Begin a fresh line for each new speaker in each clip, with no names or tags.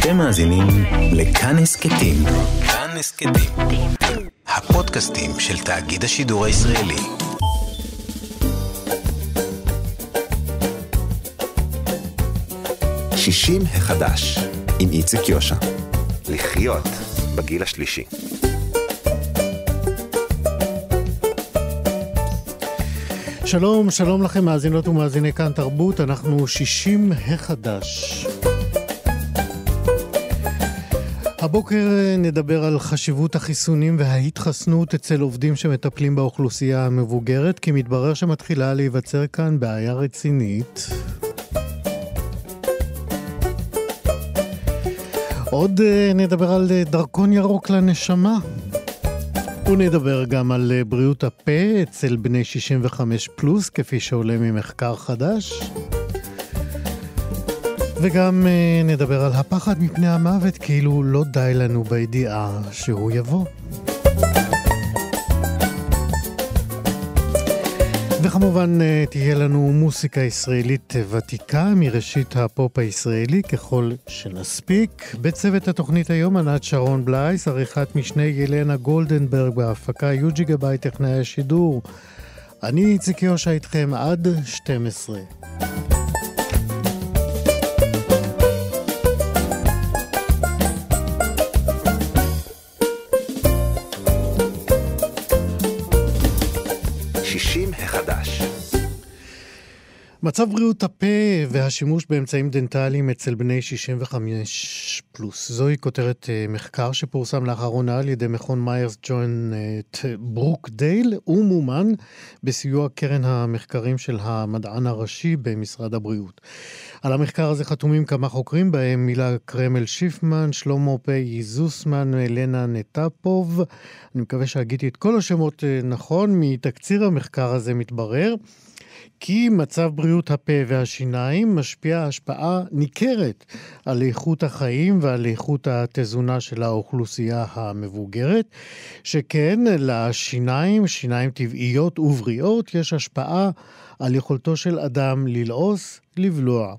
אתם מאזינים לכאן הסכתים. כאן הסכתים. הפודקאסטים של תאגיד השידור הישראלי. שישים החדש, עם איציק יושע. לחיות בגיל השלישי.
שלום, שלום לכם מאזינות ומאזיני כאן תרבות, אנחנו 60 החדש. הבוקר נדבר על חשיבות החיסונים וההתחסנות אצל עובדים שמטפלים באוכלוסייה המבוגרת, כי מתברר שמתחילה להיווצר כאן בעיה רצינית. עוד אה, נדבר על אה, דרכון ירוק לנשמה. ונדבר גם על אה, בריאות הפה אצל בני 65 פלוס, כפי שעולה ממחקר חדש. וגם נדבר על הפחד מפני המוות, כאילו לא די לנו בידיעה שהוא יבוא. וכמובן אה, תהיה לנו מוסיקה ישראלית ותיקה מראשית הפופ הישראלי ככל שנספיק. בצוות התוכנית היום ענת שרון בלייס, עריכת משנה ילנה גולדנברג בהפקה יוג'יגה ביי טכנאי השידור. אני איציק יושע איתכם עד 12. מצב בריאות הפה והשימוש באמצעים דנטליים אצל בני 65 פלוס. זוהי כותרת אה, מחקר שפורסם לאחרונה על ידי מכון מיירס ג'וינט ברוקדייל ומומן בסיוע קרן המחקרים של המדען הראשי במשרד הבריאות. על המחקר הזה חתומים כמה חוקרים, בהם מילה קרמל שיפמן, שלמה פי זוסמן, אלנה נטפוב. אני מקווה שהגיתי את כל השמות אה, נכון. מתקציר המחקר הזה מתברר כי מצב בריאות הפה והשיניים משפיע השפעה ניכרת על איכות החיים ועל איכות התזונה של האוכלוסייה המבוגרת, שכן לשיניים, שיניים טבעיות ובריאות, יש השפעה על יכולתו של אדם ללעוס, לבלוע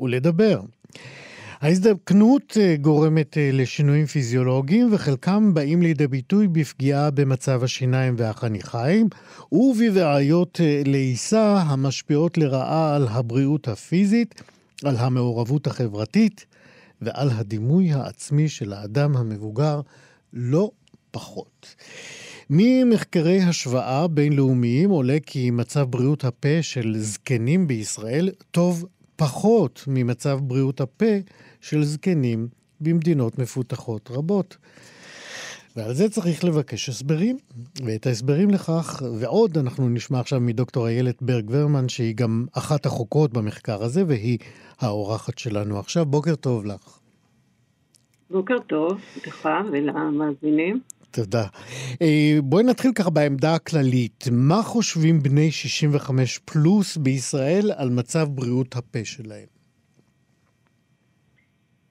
ולדבר. ההזדקנות אה, גורמת אה, לשינויים פיזיולוגיים וחלקם באים לידי ביטוי בפגיעה במצב השיניים והחניכיים ובבעיות אה, לעיסה המשפיעות לרעה על הבריאות הפיזית, על המעורבות החברתית ועל הדימוי העצמי של האדם המבוגר לא פחות. ממחקרי השוואה בינלאומיים עולה כי מצב בריאות הפה של זקנים בישראל טוב פחות ממצב בריאות הפה של זקנים במדינות מפותחות רבות. ועל זה צריך לבקש הסברים, ואת ההסברים לכך ועוד אנחנו נשמע עכשיו מדוקטור איילת ברג ורמן, שהיא גם אחת החוקרות במחקר הזה, והיא האורחת שלנו עכשיו. בוקר טוב לך.
בוקר טוב לך ולמאזינים.
תודה. אה, בואי נתחיל ככה בעמדה הכללית. מה חושבים בני 65 פלוס בישראל על מצב בריאות הפה שלהם?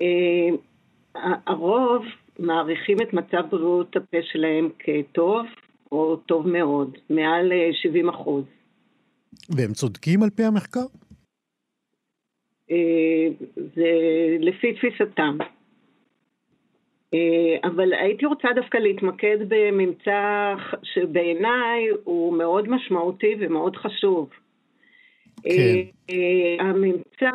אה, הרוב מעריכים את מצב בריאות הפה שלהם כטוב או טוב מאוד, מעל 70 אה, אחוז.
והם צודקים על פי המחקר?
זה לפי תפיסתם. אבל הייתי רוצה דווקא להתמקד בממצא שבעיניי הוא מאוד משמעותי ומאוד חשוב. כן. אה, הממצא,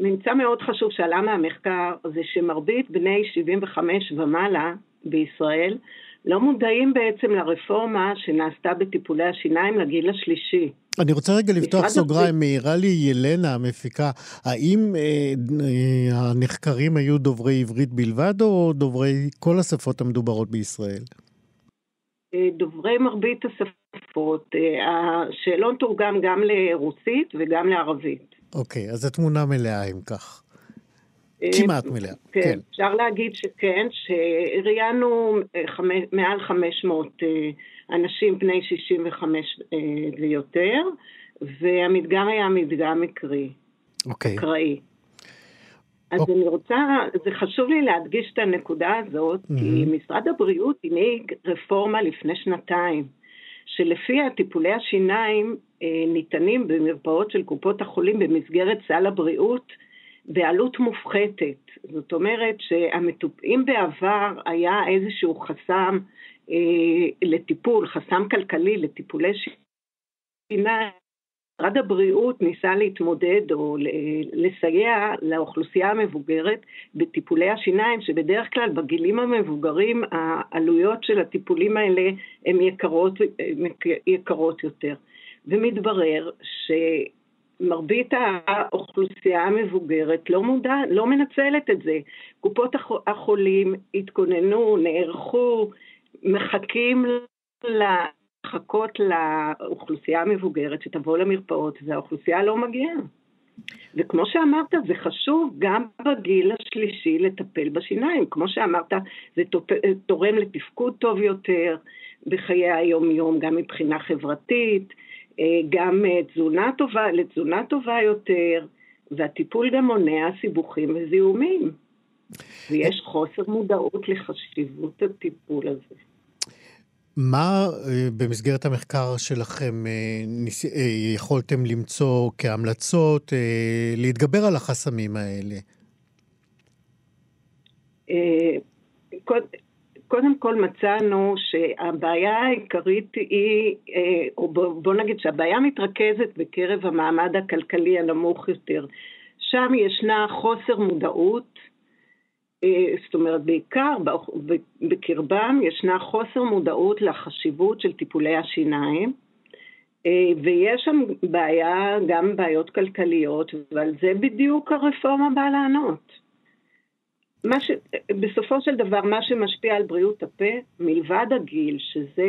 ממצא מאוד חשוב שעלה מהמחקר זה שמרבית בני 75 ומעלה בישראל לא מודעים בעצם לרפורמה שנעשתה בטיפולי השיניים לגיל השלישי.
אני רוצה רגע לפתוח סוגריים, מעירה לי ילנה המפיקה, האם אה, אה, הנחקרים היו דוברי עברית בלבד או דוברי כל השפות המדוברות בישראל?
אה, דוברי מרבית השפות. אה, השאלון תורגם גם לרוסית וגם לערבית.
אוקיי, אז התמונה מלאה אם כך. אה, כמעט מלאה, כן. כן.
אפשר להגיד שכן, שראיינו מעל 500 אנשים בני 65 ויותר, והמדגם היה מדגם מקרי.
אוקיי.
אקראי. אז אוקיי. אני רוצה, זה חשוב לי להדגיש את הנקודה הזאת, mm-hmm. כי משרד הבריאות הנהיג רפורמה לפני שנתיים, שלפיה טיפולי השיניים אה, ניתנים במרפאות של קופות החולים במסגרת סל הבריאות בעלות מופחתת. זאת אומרת שאם בעבר היה איזשהו חסם אה, לטיפול, חסם כלכלי לטיפולי שיניים, משרד הבריאות ניסה להתמודד או לסייע לאוכלוסייה המבוגרת בטיפולי השיניים, שבדרך כלל בגילים המבוגרים העלויות של הטיפולים האלה הן יקרות, יקרות יותר. ומתברר שמרבית האוכלוסייה המבוגרת לא, מודע, לא מנצלת את זה. קופות החולים התכוננו, נערכו, מחכים לחכות לאוכלוסייה המבוגרת שתבוא למרפאות, והאוכלוסייה לא מגיעה. וכמו שאמרת, זה חשוב גם בגיל השלישי לטפל בשיניים. כמו שאמרת, זה תורם לתפקוד טוב יותר בחיי היום-יום, גם מבחינה חברתית, אה, גם אה, תזונה טובה, לתזונה טובה יותר, והטיפול גם מונע סיבוכים וזיהומים. ויש חוסר מודעות לחשיבות הטיפול הזה.
מה אה, במסגרת המחקר שלכם אה, אה, יכולתם למצוא כהמלצות להתגבר על החסמים האלה?
קודם כל מצאנו שהבעיה העיקרית היא, או בוא נגיד שהבעיה מתרכזת בקרב המעמד הכלכלי הנמוך יותר. שם ישנה חוסר מודעות זאת אומרת, בעיקר בקרבם ישנה חוסר מודעות לחשיבות של טיפולי השיניים, אה, ויש שם בעיה, גם בעיות כלכליות, ועל זה בדיוק הרפורמה באה לענות. ש... בסופו של דבר, מה שמשפיע על בריאות הפה, מלבד הגיל, שזה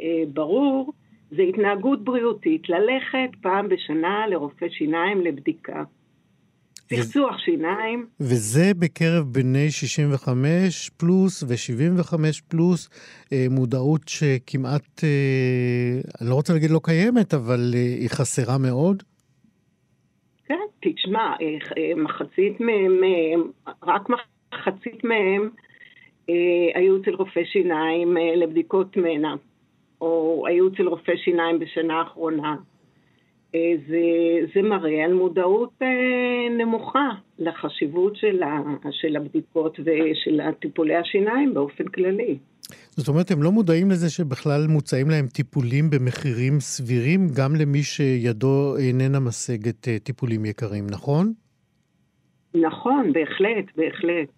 אה, ברור, זה התנהגות בריאותית, ללכת פעם בשנה לרופא שיניים לבדיקה. צחצוח שיניים.
וזה בקרב בני 65 פלוס ו-75 פלוס, אה, מודעות שכמעט, אה, אני לא רוצה להגיד לא קיימת, אבל אה, היא חסרה מאוד.
כן, תשמע, מחצית מהם, רק מחצית מהם היו אצל רופא שיניים לבדיקות מנע, או היו אצל רופא שיניים בשנה האחרונה. אה, זה, זה מראה על מודעות אה, נמוכה לחשיבות של, ה, של הבדיקות ושל טיפולי השיניים באופן כללי.
זאת אומרת, הם לא מודעים לזה שבכלל מוצעים להם טיפולים במחירים סבירים, גם למי שידו איננה משגת אה, טיפולים יקרים, נכון?
נכון, בהחלט, בהחלט.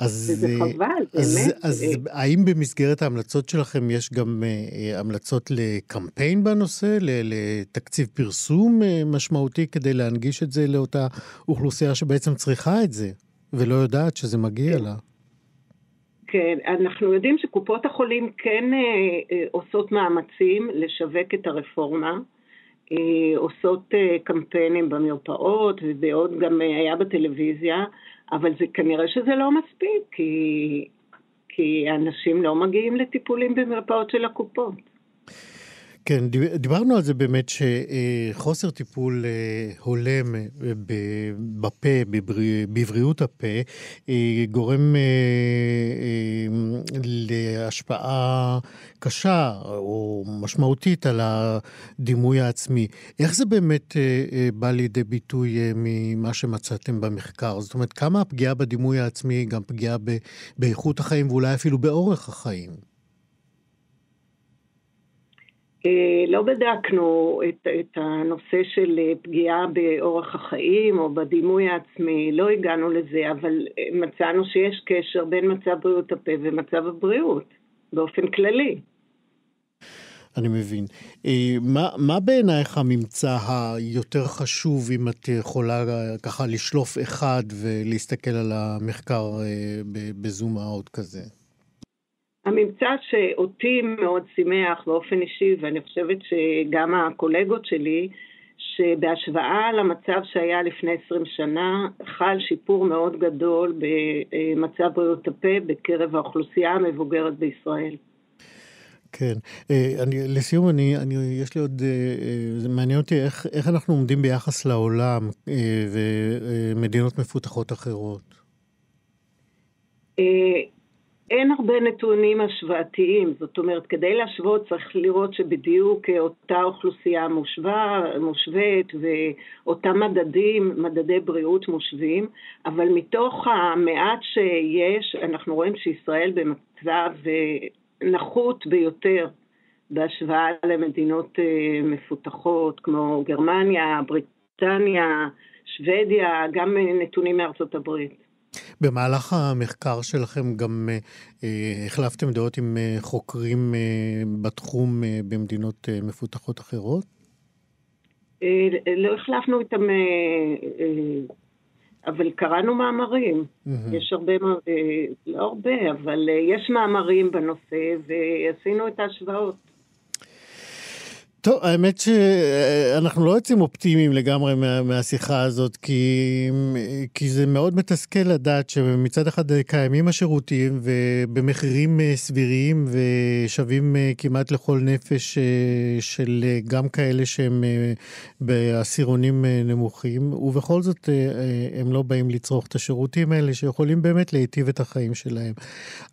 אז, וזה חבל,
אז, באמת. אז האם במסגרת ההמלצות שלכם יש גם uh, המלצות לקמפיין בנושא, לתקציב פרסום uh, משמעותי כדי להנגיש את זה לאותה אוכלוסייה שבעצם צריכה את זה, ולא יודעת שזה מגיע כן. לה?
כן, אנחנו יודעים שקופות החולים כן uh, uh, עושות מאמצים לשווק את הרפורמה. uh, עושות uh, קמפיינים במרפאות, ובעוד גם uh, היה בטלוויזיה. אבל זה כנראה שזה לא מספיק, כי, כי אנשים לא מגיעים לטיפולים במרפאות של הקופות.
כן, דיברנו על זה באמת שחוסר טיפול אה, הולם אה, בפה, בבריאות הפה, אה, גורם להשפעה קשה או משמעותית על הדימוי העצמי. איך זה באמת בא לידי ביטוי ממה שמצאתם במחקר? זאת אומרת, כמה הפגיעה בדימוי העצמי, גם פגיעה באיכות החיים ואולי אפילו באורך החיים?
אה, לא בדקנו את, את הנושא של אה, פגיעה באורח החיים או בדימוי העצמי, לא הגענו לזה, אבל אה, מצאנו שיש קשר בין מצב בריאות הפה ומצב הבריאות, באופן כללי.
אני מבין. מה, מה בעינייך הממצא היותר חשוב, אם את יכולה ככה לשלוף אחד ולהסתכל על המחקר בזום אאוט כזה?
הממצא שאותי מאוד שימח באופן אישי, ואני חושבת שגם הקולגות שלי, שבהשוואה למצב שהיה לפני 20 שנה, חל שיפור מאוד גדול במצב בריאות הפה בקרב האוכלוסייה המבוגרת בישראל.
כן. אה, אני, לסיום, אני, אני, יש לי עוד, אה, אה, זה מעניין אותי איך, איך אנחנו עומדים ביחס לעולם ומדינות מפותחות אחרות.
אין הרבה נתונים השוואתיים, זאת אומרת, כדי להשוות צריך לראות שבדיוק אותה אוכלוסייה מושווה, מושווית ואותם מדדים, מדדי בריאות מושווים, אבל מתוך המעט שיש, אנחנו רואים שישראל במצב נחות ביותר בהשוואה למדינות אה, מפותחות כמו גרמניה, בריטניה, שוודיה, גם נתונים מארצות הברית.
במהלך המחקר שלכם גם אה, אה, החלפתם דעות עם אה, חוקרים אה, בתחום אה, במדינות אה, מפותחות אחרות?
אה, לא החלפנו איתם, אה, אה, אבל קראנו מאמרים. Mm-hmm. יש הרבה, אה, לא הרבה, אבל אה, יש מאמרים בנושא ועשינו את ההשוואות.
טוב, האמת שאנחנו לא יוצאים אופטימיים לגמרי מה, מהשיחה הזאת, כי, כי זה מאוד מתסכל לדעת שמצד אחד קיימים השירותים ובמחירים סבירים ושווים כמעט לכל נפש של גם כאלה שהם בעשירונים נמוכים, ובכל זאת הם לא באים לצרוך את השירותים האלה שיכולים באמת להיטיב את החיים שלהם.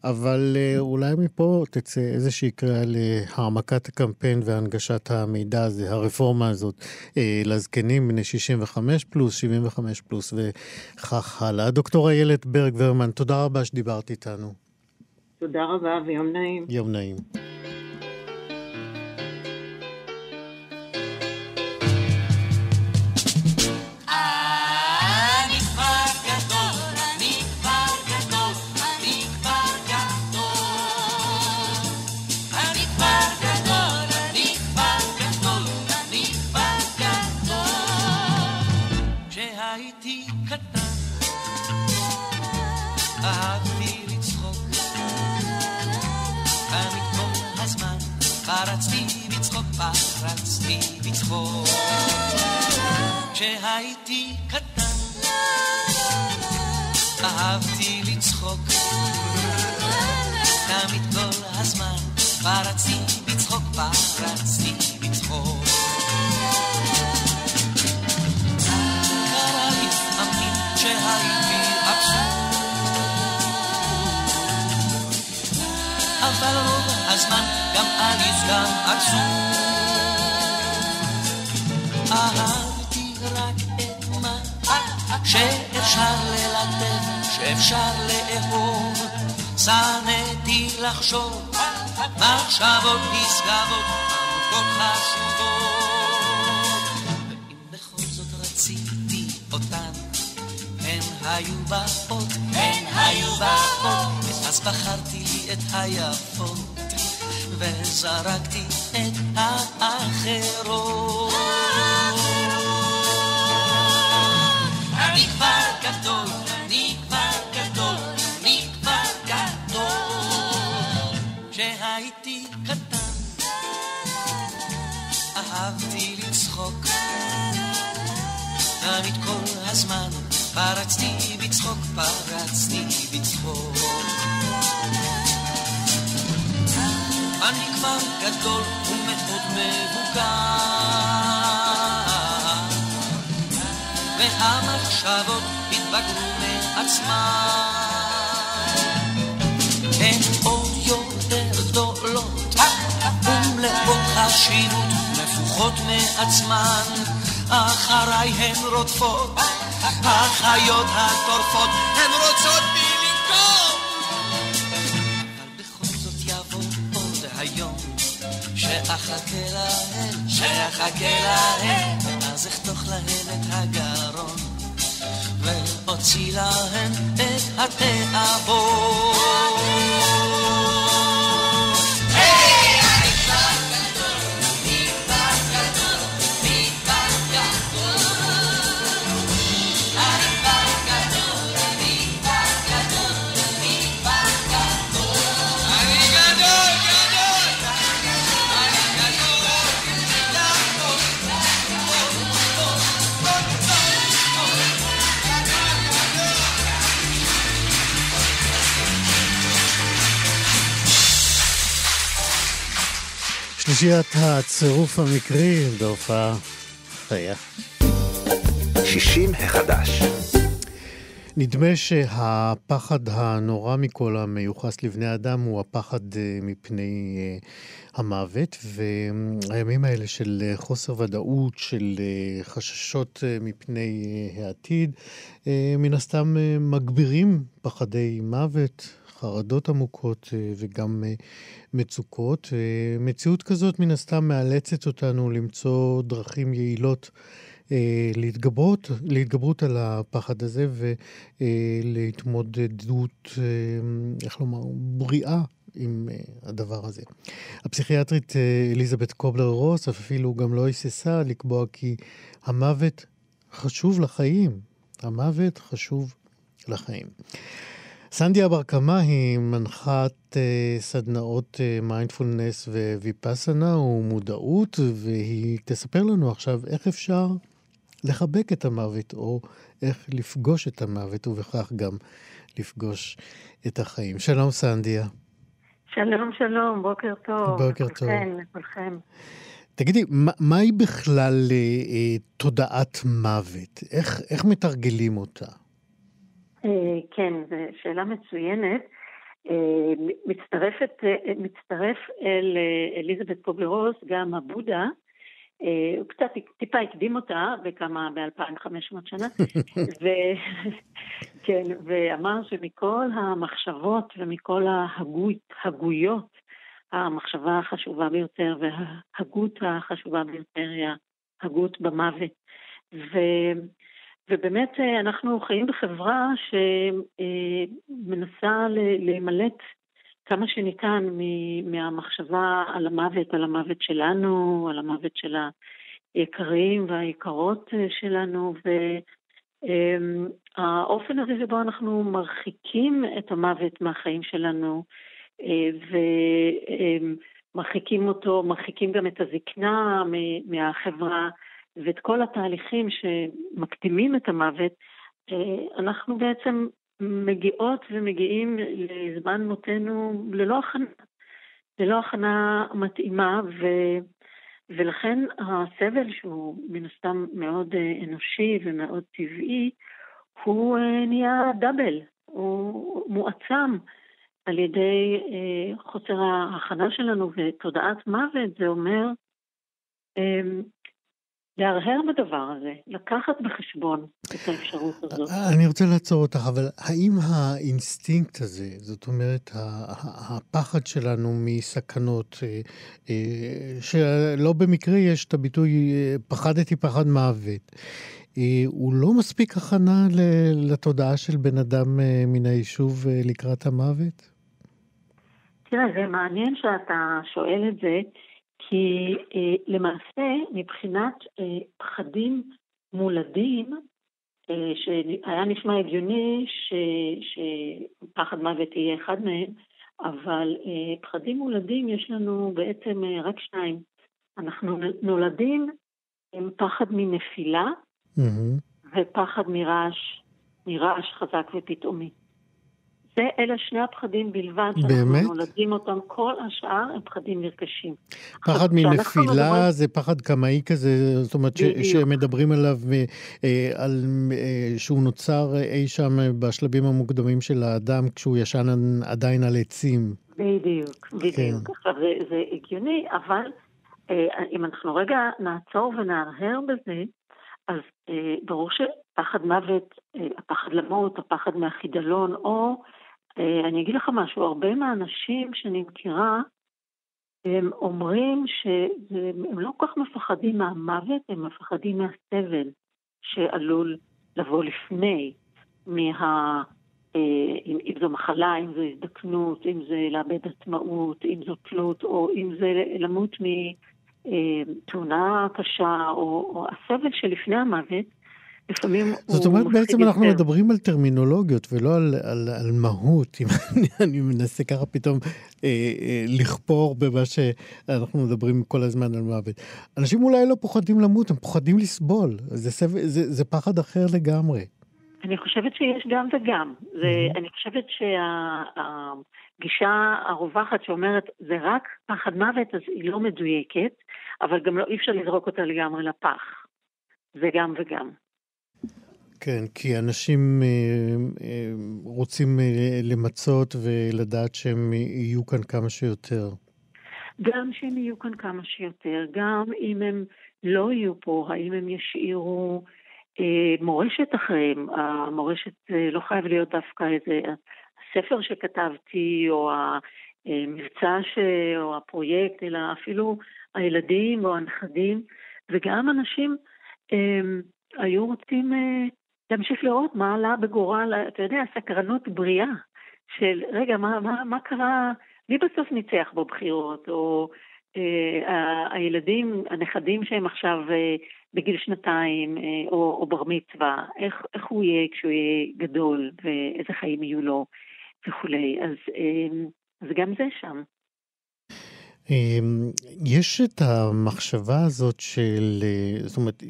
אבל אולי מפה תצא איזושהי קריאה להעמקת הקמפיין והנגשת ה... המידע הזה, הרפורמה הזאת, אה, לזקנים בני 65 פלוס, 75 פלוס וכך הלאה. דוקטור איילת ברג ורמן, תודה רבה שדיברת איתנו.
תודה רבה ויום נעים.
יום נעים.
כשהייתי קטן, אהבתי לצחוק. תמיד כל הזמן פרצתי בצחוק, פרצתי בצחוק. קרה לפעמים שהייתי עצוב, אבל רוב הזמן גם עליז גם עצוב. שאפשר לאהוב. שנאתי לחשוב מחשבות נשגבות, עמוקות חשובות. ואם בכל זאת רציתי אותן, הן היו באות, הן היו באות, אז בחרתי לי את היפות. וזרקתי את האחרות. אני כבר גדול, תמיד כל הזמן פרצתי בצחוק, פרצתי בצחוק. אני כבר גדול ומאוד מבוגר, והמחשבות התבגרו מעצמן. הן עוד יותר גדולות ומלאות חשיבות, נפוחות מעצמן. אחריי הן רודפות, החיות הטורפות, הן רוצות בי שאחכה להן, שאחכה להן, ואז אחתוך להן את הגרון, ואוציא להן את התיאבון.
שלישיית הצירוף המקרי בהופעה חיה.
60 החדש.
נדמה שהפחד הנורא מכל המיוחס לבני אדם הוא הפחד אה, מפני אה, המוות, והימים האלה של אה, חוסר ודאות, של חששות מפני העתיד, מן הסתם מגבירים פחדי מוות, חרדות עמוקות וגם מצוקות. מציאות כזאת מן הסתם מאלצת אותנו למצוא דרכים יעילות. אה, להתגברות, להתגברות על הפחד הזה ולהתמודדות, אה, איך לומר, בריאה עם אה, הדבר הזה. הפסיכיאטרית אליזבת קובלר רוס אפילו גם לא היססה לקבוע כי המוות חשוב לחיים. המוות חשוב לחיים. סנדיה בר-קמה היא מנחת סדנאות מיינדפולנס וויפאסנה ומודעות, והיא תספר לנו עכשיו איך אפשר לחבק את המוות, או איך לפגוש את המוות, ובכך גם לפגוש את החיים. שלום, סנדיה.
שלום, שלום, בוקר טוב.
בוקר טוב.
כן, לכולכם.
תגידי, מה, מהי בכלל אה, אה, תודעת מוות? איך, איך מתרגלים אותה?
אה, כן, זו שאלה מצוינת. אה, מצטרפת, אה, מצטרף אל אליזבת קובלרוס גם הבודה, הוא קצת טיפה הקדים אותה בכמה, ב-2500 שנה, ו... כן, ואמר שמכל המחשבות ומכל ההגויות, המחשבה החשובה ביותר וההגות החשובה ביותר היא ההגות במוות. ו... ובאמת אה, אנחנו חיים בחברה שמנסה להימלט כמה שניתן מהמחשבה על המוות, על המוות שלנו, על המוות של היקרים והיקרות אה, שלנו, והאופן הזה שבו אנחנו מרחיקים את המוות מהחיים שלנו, אה, ומרחיקים אותו, מרחיקים גם את הזקנה מהחברה, ואת כל התהליכים שמקדימים את המוות, אה, אנחנו בעצם מגיעות ומגיעים לזמן מותנו ללא הכנה, ללא הכנה מתאימה, ו, ולכן הסבל שהוא מן הסתם מאוד אה, אנושי ומאוד טבעי, הוא אה, נהיה דאבל, הוא מועצם על ידי חוסר ההכנה שלנו ותודעת מוות, זה אומר להרהר בדבר הזה, לקחת בחשבון את האפשרות הזאת.
אני רוצה לעצור אותך, אבל האם האינסטינקט הזה, זאת אומרת, הפחד שלנו מסכנות, אה, אה, שלא במקרה יש את הביטוי אה, פחדתי פחד מוות, הוא לא מספיק הכנה לתודעה של בן אדם מן היישוב לקראת המוות?
תראה, זה מעניין שאתה שואל את זה. כי אה, למעשה, מבחינת אה, פחדים מולדים, אה, שהיה נשמע הגיוני ש, שפחד מוות יהיה אחד מהם, אבל אה, פחדים מולדים יש לנו בעצם אה, רק שניים. אנחנו נולדים עם פחד מנפילה mm-hmm. ופחד מרעש, מרעש חזק ופתאומי. זה אלה שני הפחדים בלבד שאנחנו באמת? נולדים אותם, כל השאר הם פחדים נרכשים.
פחד מנפילה מדברים... זה פחד קמאי כזה, זאת אומרת ש, שמדברים עליו, אה, על, אה, שהוא נוצר אי שם בשלבים המוקדמים של האדם כשהוא ישן עדיין על עצים.
בדיוק, בדיוק. כן. עכשיו זה, זה הגיוני, אבל אה, אם אנחנו רגע נעצור ונהרהר בזה, אז אה, ברור שפחד מוות, אה, הפחד למות, הפחד מהחידלון, או אה, אני אגיד לך משהו, הרבה מהאנשים שאני מכירה, הם אומרים שהם לא כל כך מפחדים מהמוות, הם מפחדים מהסבל שעלול לבוא לפני, מה... אה, אם זו מחלה, אם זו הזדקנות, אם זה לאבד עצמאות, אם זו תלות, או אם זה למות מתאונה קשה, או, או הסבל שלפני המוות, לפעמים הוא
זאת אומרת, בעצם אנחנו יותר. מדברים על טרמינולוגיות ולא על, על, על מהות, אם אני, אני מנסה ככה פתאום אה, אה, לכפור במה שאנחנו מדברים כל הזמן על מוות. אנשים אולי לא פוחדים למות, הם פוחדים לסבול. זה, זה, זה, זה פחד אחר לגמרי.
אני חושבת שיש גם וגם. זה, mm-hmm. אני חושבת שהגישה הרווחת שאומרת זה רק פחד מוות, אז היא לא מדויקת, אבל גם לא אי אפשר לזרוק אותה לגמרי לפח. זה גם וגם.
כן, כי אנשים אה, אה, רוצים אה, למצות ולדעת שהם יהיו כאן כמה שיותר.
גם שהם יהיו כאן כמה שיותר, גם אם הם לא יהיו פה, האם הם ישאירו אה, מורשת אחריהם. המורשת אה, לא חייב להיות דווקא איזה הספר שכתבתי, או המבצע ש... או הפרויקט, אלא אפילו הילדים או הנכדים, וגם אנשים אה, היו רוצים אה, להמשיך לראות מה עלה בגורל, אתה יודע, סקרנות בריאה של רגע, מה, מה, מה קרה, מי בסוף ניצח בבחירות, או אה, הילדים, הנכדים שהם עכשיו אה, בגיל שנתיים, אה, או, או בר מצווה, איך, איך הוא יהיה כשהוא יהיה גדול, ואיזה חיים יהיו לו וכולי. אז, אה, אז גם זה שם.
אמ, יש את המחשבה הזאת של, אה, זאת אומרת,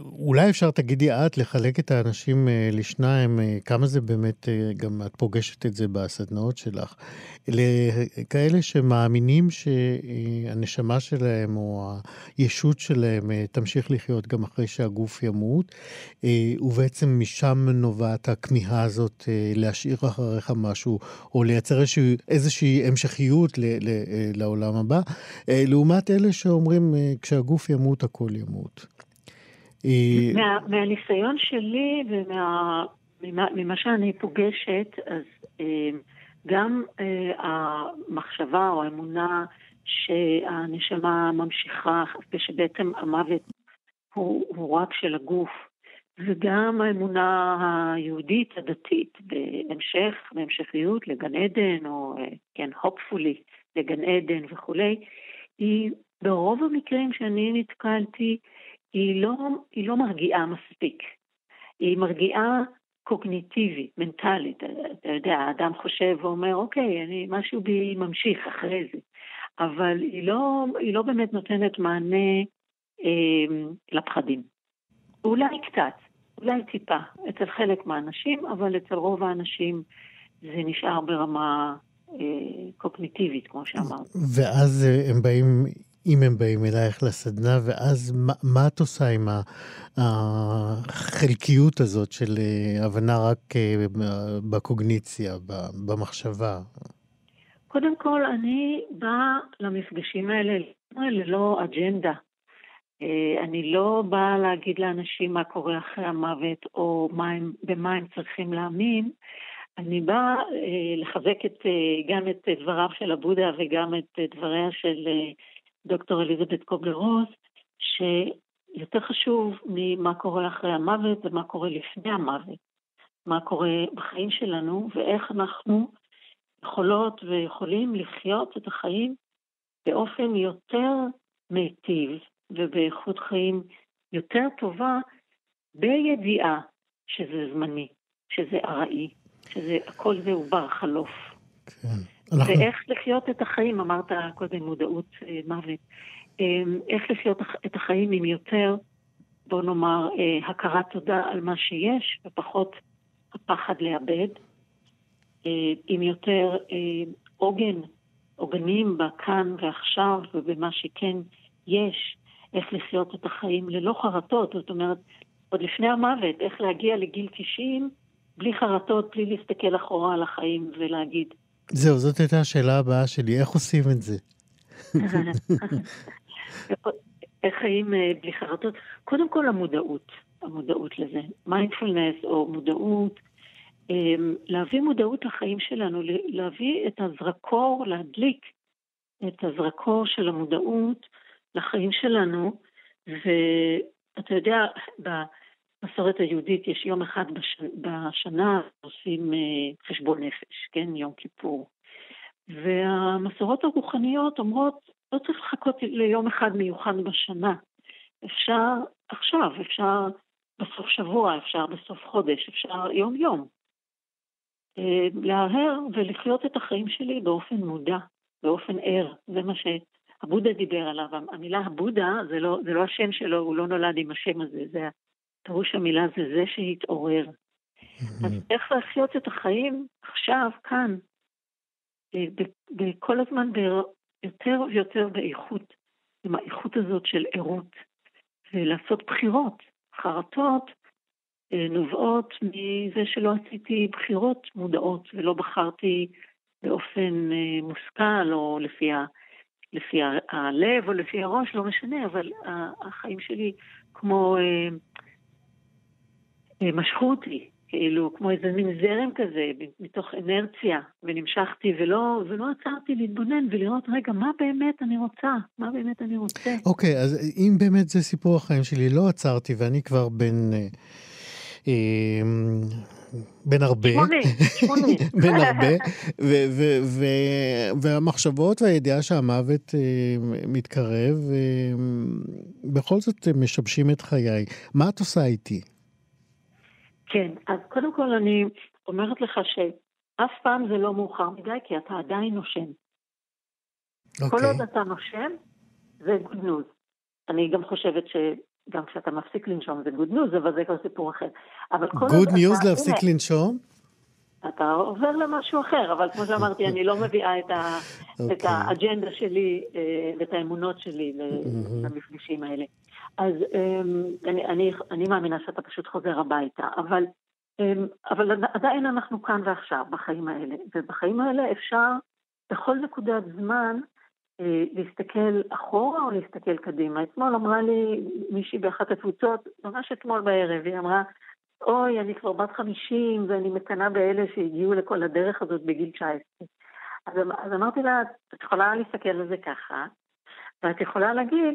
אולי אפשר, תגידי את, לחלק את האנשים אה, לשניים, אה, כמה זה באמת, גם את פוגשת את זה בסדנאות שלך, לכאלה שמאמינים שהנשמה שלהם או הישות שלהם תמשיך לחיות גם אחרי שהגוף ימות, ובעצם משם נובעת הכמיהה הזאת להשאיר אחריך משהו, או לייצר איזושהי, המשכיות לעולם הבא. אה, לעומת אלה שאומרים, אה, כשהגוף ימות, הכל ימות.
אה, מה, מהניסיון שלי וממה שאני פוגשת, אז גם המחשבה או האמונה שהנשמה ממשיכה ושבעצם המוות הוא, הוא רק של הגוף, וגם האמונה היהודית הדתית בהמשך, בהמשכיות לגן עדן, או כן, hopefully, לגן עדן וכולי, היא ברוב המקרים שאני נתקלתי, היא לא, היא לא מרגיעה מספיק. היא מרגיעה קוגניטיבית, מנטלית. אתה יודע, האדם חושב ואומר, אוקיי, אני, משהו בי ממשיך אחרי זה. אבל היא לא, היא לא באמת נותנת מענה אה, לפחדים. אולי קצת, אולי טיפה, אצל חלק מהאנשים, אבל אצל רוב האנשים זה נשאר ברמה אה, קוגניטיבית, כמו שאמרת.
ואז הם באים, אם הם באים אלייך לסדנה, ואז מה, מה את עושה עם החלקיות הזאת של אה, הבנה רק בקוגניציה, במחשבה?
קודם כל, אני באה למפגשים האלה ללא אג'נדה. אני לא באה להגיד לאנשים מה קורה אחרי המוות או מה הם, במה הם צריכים להאמין, אני באה אה, לחזק את, אה, גם את דבריו של הבודה וגם את דבריה של אה, דוקטור אליזבת קובלר-רוס, שיותר חשוב ממה קורה אחרי המוות ומה קורה לפני המוות, מה קורה בחיים שלנו ואיך אנחנו יכולות ויכולים לחיות את החיים באופן יותר מיטיב ובאיכות חיים יותר טובה, בידיעה שזה זמני, שזה ארעי, שזה הכל זה הוא בר חלוף. כן. אנחנו... ואיך לחיות את החיים, אמרת קודם מודעות אה, מוות, אה, איך לחיות את החיים עם יותר, בוא נאמר, אה, הכרת תודה על מה שיש, ופחות הפחד לאבד, אה, עם יותר עוגן, עוגנים בכאן ועכשיו ובמה שכן יש, איך לחיות את החיים ללא חרטות, זאת אומרת, עוד לפני המוות, איך להגיע לגיל 90 בלי חרטות, בלי להסתכל אחורה על החיים ולהגיד.
זהו, זאת הייתה השאלה הבאה שלי, איך עושים את זה?
איך חיים אה, בלי חרטות? קודם כל המודעות, המודעות לזה. מיינדפולנס או מודעות, אמ, להביא מודעות לחיים שלנו, להביא את הזרקור, להדליק את הזרקור של המודעות לחיים שלנו, ואתה יודע, במסורת היהודית יש יום אחד בש... בשנה עושים uh, חשבון נפש, כן? יום כיפור. והמסורות הרוחניות אומרות, לא צריך לחכות ליום אחד מיוחד בשנה. אפשר עכשיו, אפשר בסוף שבוע, אפשר בסוף חודש, אפשר יום-יום. אה, להרהר ולחיות את החיים שלי באופן מודע, באופן ער. זה מה שהבודה דיבר עליו. המילה הבודה זה לא, זה לא השם שלו, הוא לא נולד עם השם הזה, זה פירוש המילה זה זה שהתעורר. אז איך לחיות את החיים עכשיו, כאן, כל הזמן יותר ויותר באיכות, עם האיכות הזאת של ערות, ולעשות בחירות. חרטות נובעות מזה שלא עשיתי בחירות מודעות ולא בחרתי באופן מושכל או לפי, ה, לפי הלב או לפי הראש, לא משנה, אבל החיים שלי כמו משכו אותי. כאילו, כמו איזה מין זרם כזה, מתוך אנרציה, ונמשכתי, ולא, ולא עצרתי להתבונן ולראות, רגע, מה באמת אני רוצה? מה באמת אני רוצה?
אוקיי, okay, אז אם באמת זה סיפור החיים שלי, לא עצרתי, ואני כבר בן... אה, אה, בן הרבה. בן הרבה, והמחשבות והידיעה שהמוות אה, מתקרב, אה, בכל זאת משבשים את חיי. מה את עושה איתי?
כן, אז קודם כל אני אומרת לך שאף פעם זה לא מאוחר מדי, כי אתה עדיין נושם. Okay. כל אוקיי. עוד אתה נושם, זה good news. אני גם חושבת שגם כשאתה מפסיק לנשום זה good news, אבל זה כבר סיפור אחר. אבל כל
news אתה, להפסיק הנה, לנשום?
אתה עובר למשהו אחר, אבל כמו שאמרתי, אני לא מביאה את, ה, okay. את אוקיי. האג'נדה שלי אה, ואת האמונות שלי mm-hmm. למפגשים האלה. אז אמ, אני, אני, אני מאמינה שאתה פשוט חוזר הביתה, אבל, אמ, אבל עדיין אנחנו כאן ועכשיו בחיים האלה, ובחיים האלה אפשר בכל נקודת זמן אה, להסתכל אחורה או להסתכל קדימה. אתמול אמרה לי מישהי באחת הקבוצות, ממש אתמול בערב, היא אמרה, אוי, אני כבר בת 50 ואני מקנאה באלה שהגיעו לכל הדרך הזאת בגיל 19. אז, אז אמרתי לה, את יכולה להסתכל על זה ככה, ואת יכולה להגיד,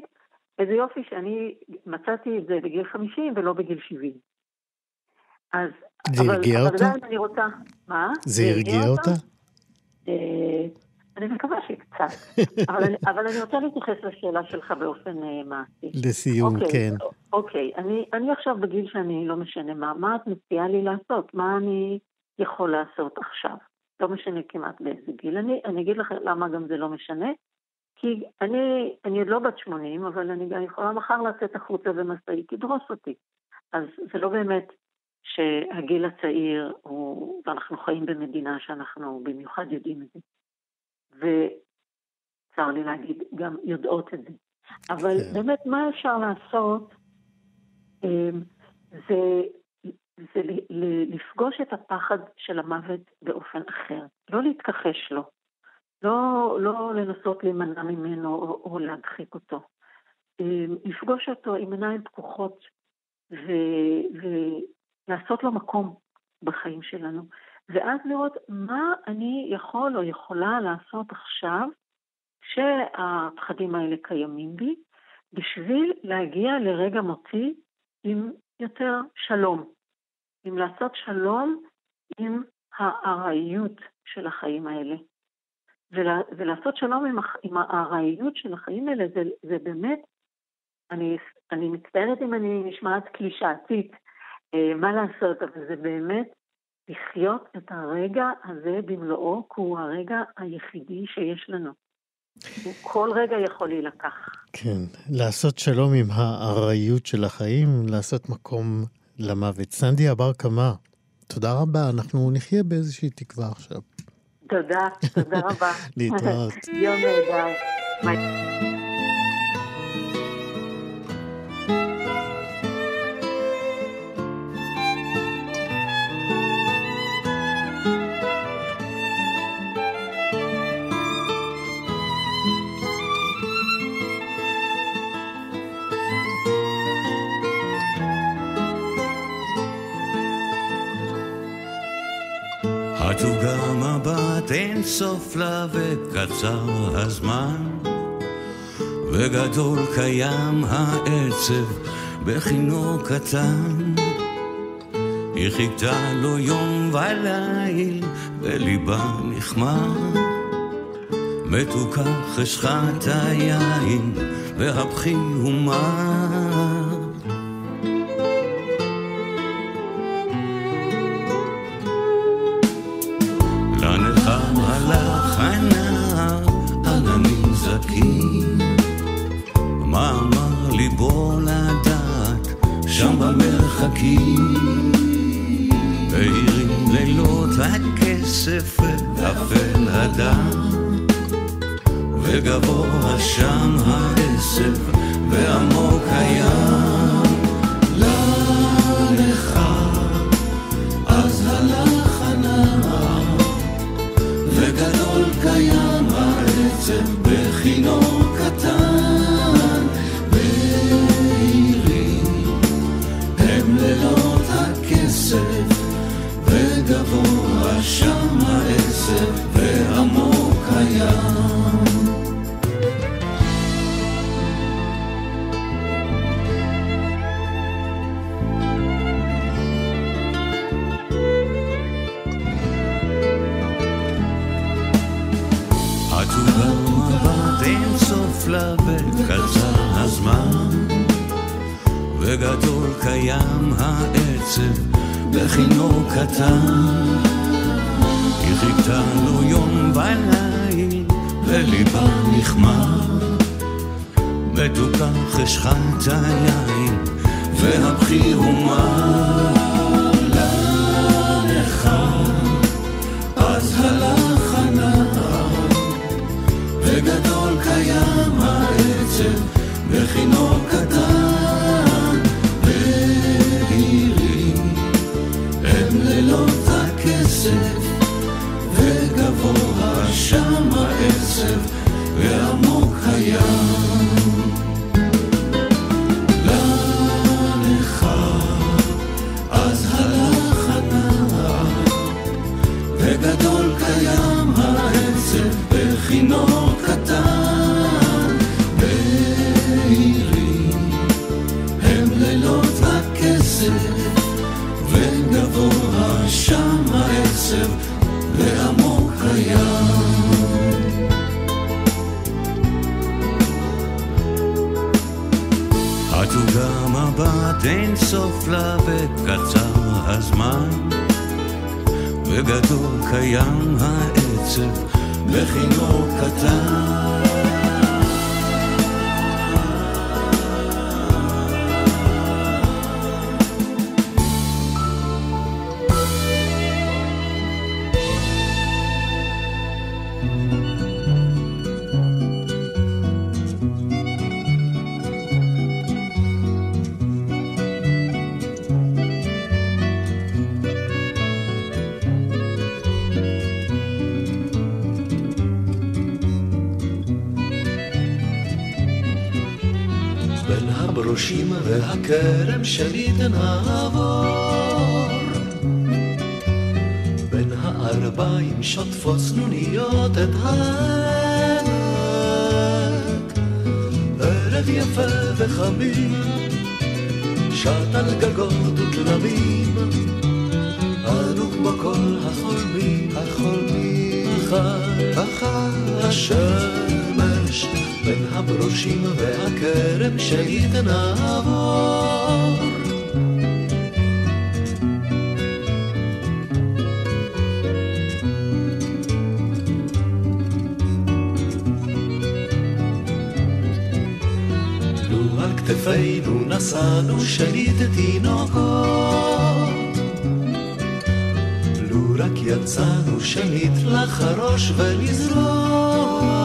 איזה יופי שאני מצאתי את זה בגיל 50 ולא בגיל 70. אז...
זה אבל, הרגיע
אבל
אותה?
עדיין אני רוצה... מה?
זה הרגיע אותה?
אה, אני מקווה שקצת. אבל, אני, אבל אני רוצה להתייחס לשאלה שלך באופן אה, מעשי.
לסיום,
אוקיי,
כן.
אוקיי, אני, אני עכשיו בגיל שאני לא משנה מה, מה את מציעה לי לעשות? מה אני יכול לעשות עכשיו? לא משנה כמעט באיזה גיל. אני, אני אגיד לך למה גם זה לא משנה. כי אני, אני עוד לא בת 80, אבל אני גם יכולה מחר לצאת החוצה ומשאית תדרוס אותי. אז זה לא באמת שהגיל הצעיר הוא, ואנחנו חיים במדינה שאנחנו במיוחד יודעים את זה. וצר לי להגיד, גם יודעות את זה. אבל כן. באמת, מה אפשר לעשות? אמ, זה, זה לפגוש את הפחד של המוות באופן אחר, לא להתכחש לו. לא, לא לנסות להימנע ממנו או, או להדחיק אותו. אמ, לפגוש אותו עם עיניים פקוחות ו, ולעשות לו מקום בחיים שלנו. ואז לראות מה אני יכול או יכולה לעשות עכשיו כשהפחדים האלה קיימים בי, בשביל להגיע לרגע מותי עם יותר שלום. עם לעשות שלום עם הארעיות של החיים האלה. ולה, ולעשות שלום עם, עם הארעיות של החיים האלה, זה, זה באמת, אני, אני מצטערת אם אני נשמעת קלישאתית, אה, מה לעשות, אבל זה באמת לחיות את הרגע הזה במלואו, כי הוא הרגע היחידי שיש לנו. הוא כל רגע יכול להילקח.
כן, לעשות שלום עם הארעיות של החיים, לעשות מקום למוות. סנדי אבר קמה, תודה רבה, אנחנו נחיה באיזושהי תקווה עכשיו.
תודה, תודה רבה.
להתראות.
יום נהדר.
אין סוף לה וקצר הזמן וגדול קיים העצב בכינור קטן. היא חיכתה לו יום וליל בליבה נחמד מתוקה חשכת היין והבכי הומר כי לילות הכסף ואפל הדם וגבוה שם העשב ועמוק הים לה לך אז הלך הנער וגדול קיים העצב. שם העצב ועמוק הים. וקצר הזמן, וגדול קיים העצב בכינור קטן. חשכת אין סוף לה וקצר הזמן וגדול קיים העצב בכינור קטן. והכרם שלי תנעבור בין הערביים שוטפות סנוניות את העמק. ערב יפה וחמים שט על גגות ותלמים והכרם שלי תנעבור. לו על כתפינו נשאנו שליט תינוקות. לו רק יצאנו שנית לחרוש ולזרוע לו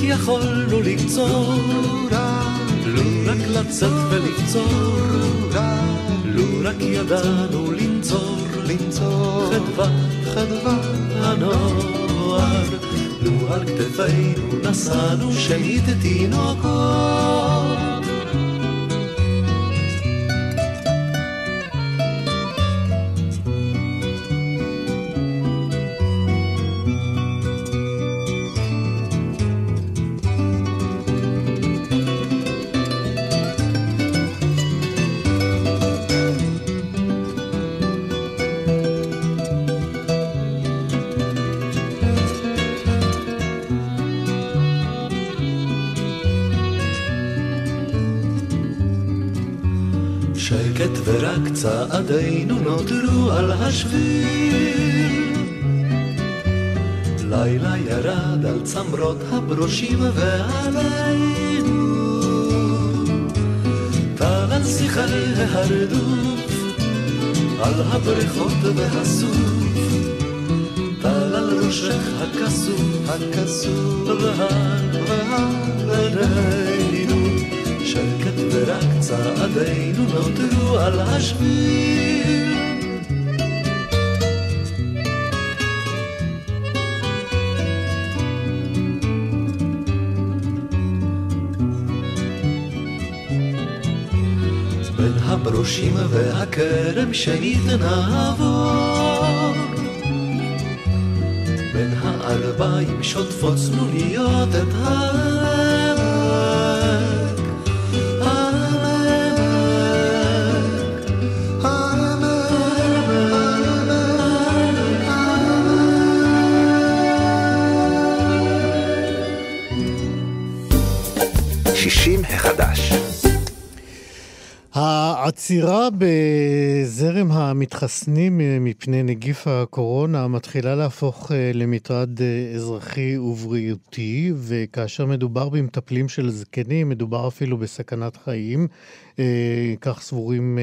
רק יכולנו לקצור לו רק לצאת ולקצור לו רק ידענו לנצור. לנצור. חדווה חדווה הנוער. לו על כתפינו נשאנו שנית תינוקות צעדינו נותרו על השביל. לילה ירד על צמרות הברושים ועלינו. טל על שיחי ההרדוף, על הבריכות והסוף. טל על ראשך הכסוף, הכסוף, והר והר ורק צעדינו נותרו על השביל.
בין הברושים והכרם שנתנעבור בין הערביים שוטפות צנוניות את
הלב
העצירה בזרם המתחסנים מפני נגיף הקורונה מתחילה להפוך אה, למטרד אה, אזרחי ובריאותי, וכאשר מדובר במטפלים של זקנים, מדובר אפילו בסכנת חיים. אה, כך סבורים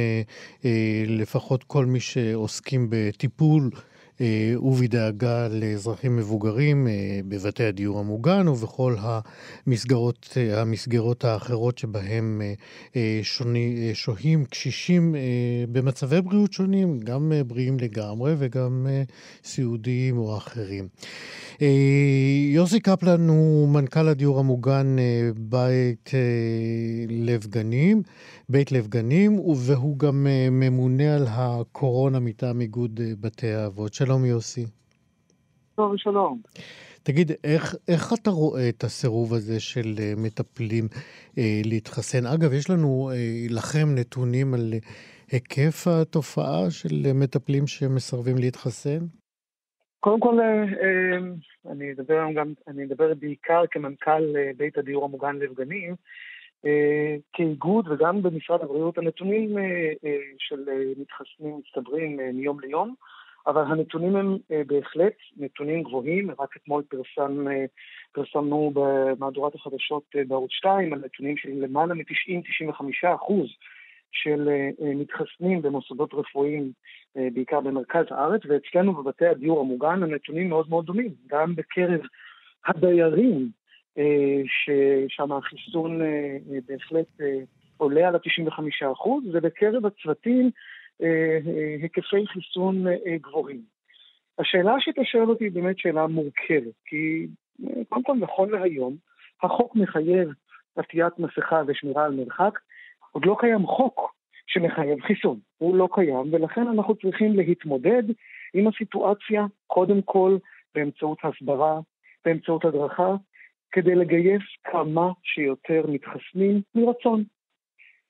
לפחות כל מי שעוסקים בטיפול אה, ובדאגה לאזרחים מבוגרים אה, בבתי הדיור המוגן ובכל המסגרות, אה, המסגרות האחרות שבהם שוני, שוהים קשישים במצבי בריאות שונים, גם בריאים לגמרי וגם סיעודיים או אחרים. יוסי קפלן הוא מנכ"ל הדיור המוגן בית לב גנים. בית לב גנים, והוא גם אה, ממונה על הקורונה מטעם איגוד אה, בתי האבות. שלום יוסי.
טוב, שלום.
תגיד, איך, איך אתה רואה את הסירוב הזה של אה, מטפלים אה, להתחסן? אגב, יש לנו, אה, לכם, נתונים על היקף התופעה של מטפלים שמסרבים להתחסן?
קודם כל, אני אדבר גם, אני אדבר בעיקר כמנכ"ל בית הדיור המוגן לב גנים. אה, כאיגוד וגם במשרד הבריאות, הנתונים אה, אה, של מתחסנים מצטברים מיום ליום, אבל הנתונים הם בהחלט נתונים גבוהים. רק אתמול פרסם, פרסמנו במהדורת החדשות בערוץ 2 על נתונים של למעלה מ-90-95 אחוז של מתחסנים במוסדות רפואיים, בעיקר במרכז הארץ, ואצלנו בבתי הדיור המוגן הנתונים מאוד מאוד דומים. גם בקרב הדיירים ששם החיסון אה, אה, בהחלט עולה על ה-95%, ובקרב הצוותים היקפי חיסון גבוהים. השאלה שאתה שואל אותי היא באמת שאלה מורכבת, כי קודם כל נכון להיום, החוק מחייב עטיית מסכה ושמירה על מרחק, עוד לא קיים חוק שמחייב חיסון, הוא לא קיים, ולכן אנחנו צריכים להתמודד עם הסיטואציה קודם כל באמצעות הסברה, באמצעות הדרכה, כדי לגייס כמה שיותר מתחסנים מרצון.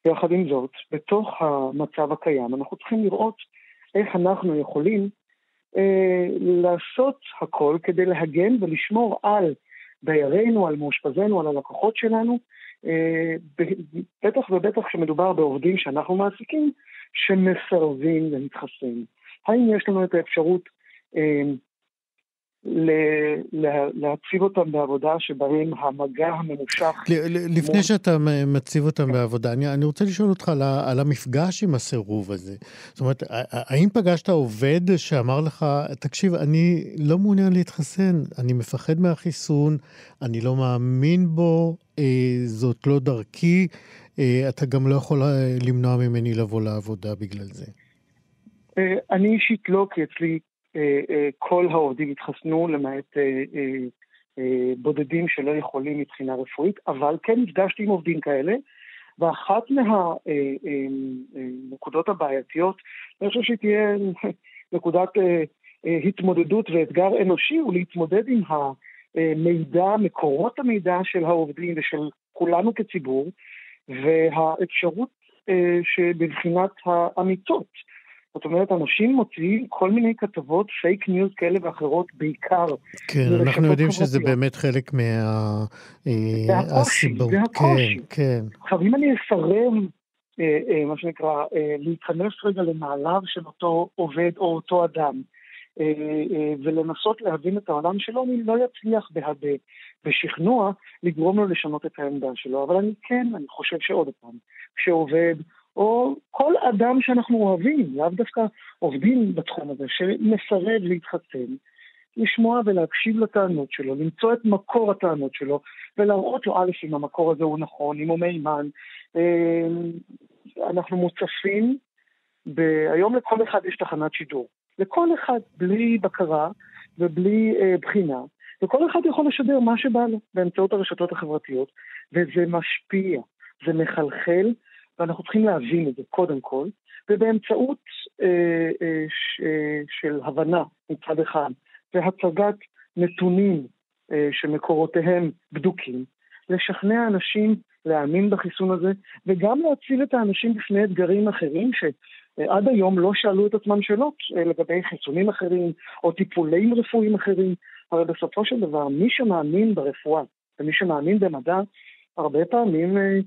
יחד עם זאת, בתוך המצב הקיים אנחנו צריכים לראות איך אנחנו יכולים אה, לעשות הכל כדי להגן ולשמור על דיירינו, על מאושפזינו, על הלקוחות שלנו, אה, בטח ובטח כשמדובר בעובדים שאנחנו מעסיקים, שמסרבים להתחסן. האם יש לנו את האפשרות אה, להציב אותם בעבודה שבהם המגע הממושך...
לפני שאתה מציב אותם בעבודה, אני, אני רוצה לשאול אותך על, על המפגש עם הסירוב הזה. זאת אומרת, האם פגשת עובד שאמר לך, תקשיב, אני לא מעוניין להתחסן, אני מפחד מהחיסון, אני לא מאמין בו, אה, זאת לא דרכי, אה, אתה גם לא יכול אה, למנוע ממני לבוא לעבודה בגלל זה.
אני אישית לא, כי אצלי אה, אה, כל העובדים התחסנו, למעט אה, בודדים שלא יכולים מבחינה רפואית, אבל כן נפגשתי עם עובדים כאלה, ואחת מהנקודות הבעייתיות, אני חושב שהיא תהיה נקודת התמודדות ואתגר אנושי, הוא להתמודד עם המידע, מקורות המידע של העובדים ושל כולנו כציבור, והאפשרות שבבחינת האמיתות. זאת אומרת, אנשים מוציאים כל מיני כתבות פייק ניוז כאלה ואחרות, בעיקר.
כן, אנחנו יודעים שזה באמת חלק מה...
אה, הסיבות. זה הקושי.
כן, כן.
עכשיו, אם אני אסרב, אה, אה, מה שנקרא, להיכנס רגע לנעליו של אותו עובד או אותו אדם, ולנסות להבין את העולם שלו, אני לא אצליח בשכנוע לגרום לו לשנות את העמדה שלו. אבל אני כן, אני חושב שעוד פעם, כשעובד או כל אדם שאנחנו אוהבים, לאו דווקא עובדים בתחום הזה, שמסרב להתחסן, לשמוע ולהקשיב לטענות שלו, למצוא את מקור הטענות שלו, ולהראות לו, א', אם המקור הזה הוא נכון, אם הוא מהימן. אה, אנחנו מוצפים, ב... היום לכל אחד יש תחנת שידור. לכל אחד, בלי בקרה ובלי אה, בחינה, וכל אחד יכול לשדר מה שבא לו באמצעות הרשתות החברתיות, וזה משפיע, זה מחלחל ואנחנו צריכים להבין את זה קודם כל, ובאמצעות אה, אה, ש, אה, של הבנה מצד אחד, והצגת נתונים אה, שמקורותיהם בדוקים, לשכנע אנשים להאמין בחיסון הזה, וגם להציל את האנשים בפני אתגרים אחרים שעד היום לא שאלו את עצמם שאלות אה, לגבי חיסונים אחרים או טיפולים רפואיים אחרים, אבל בסופו של דבר מי שמאמין ברפואה ומי שמאמין במדע, הרבה פעמים אה,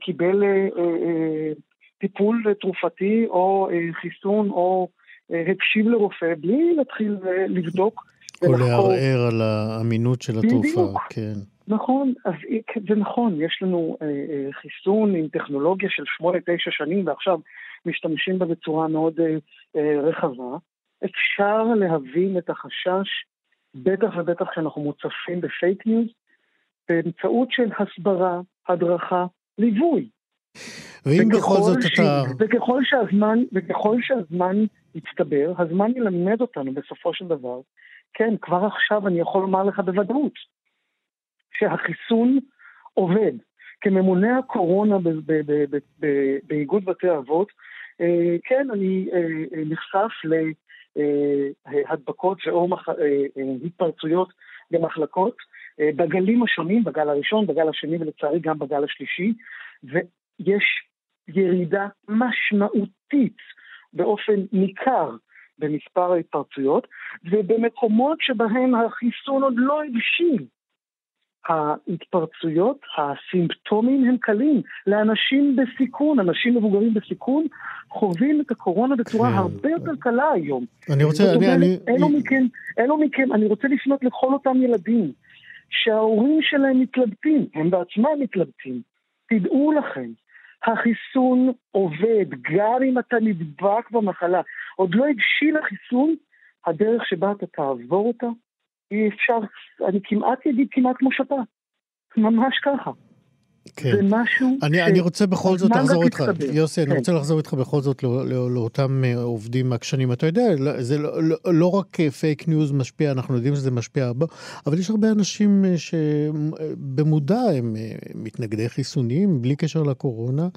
קיבל אה, אה, טיפול תרופתי או אה, חיסון או אה, הקשיב לרופא בלי להתחיל אה, לבדוק
או לערער על האמינות של התרופה, בדיוק. כן.
נכון, אז זה נכון, יש לנו אה, אה, חיסון עם טכנולוגיה של שמונה, תשע שנים, ועכשיו משתמשים בה בצורה מאוד אה, אה, רחבה. אפשר להבין את החשש, בטח ובטח כשאנחנו מוצפים בפייק ניוז, באמצעות של הסברה, הדרכה, ליווי.
ואם בכל זאת ש... אתה...
וככל שהזמן, וככל שהזמן יצטבר, הזמן ילמד אותנו בסופו של דבר כן, כבר עכשיו אני יכול לומר לך בוודאות שהחיסון עובד. כממונה הקורונה באיגוד בתי האבות, אה, כן, אני אה, אה, נחשף להדבקות ואו התפרצויות במחלקות בגלים השונים, בגל הראשון, בגל השני ולצערי גם בגל השלישי, ויש ירידה משמעותית באופן ניכר במספר ההתפרצויות, ובמקומות שבהם החיסון עוד לא הבשיל. ההתפרצויות, הסימפטומים הם קלים. לאנשים בסיכון, אנשים מבוגרים בסיכון, חווים את הקורונה בצורה כן. הרבה יותר קלה היום.
אני רוצה, אני... אומרת, אני...
אלו מכם, אלו מכם, אני רוצה לפנות לכל אותם ילדים, שההורים שלהם מתלבטים, הם בעצמם מתלבטים. תדעו לכם, החיסון עובד, גם אם אתה נדבק במחלה. עוד לא הבשיל החיסון, הדרך שבה אתה תעבור אותה, אי אפשר, אני כמעט אגיד כמעט כמו שאתה. ממש ככה.
כן. זה משהו אני, ש... אני רוצה בכל זאת לחזור איתך, יוסי, כן. אני רוצה לחזור איתך בכל זאת לא, לא, לאותם אה, עובדים עקשנים. אתה יודע, לא, זה לא, לא, לא רק פייק אה, ניוז משפיע, אנחנו יודעים שזה משפיע הרבה, אבל יש הרבה אנשים אה, שבמודע הם מתנגדי חיסונים, בלי קשר לקורונה.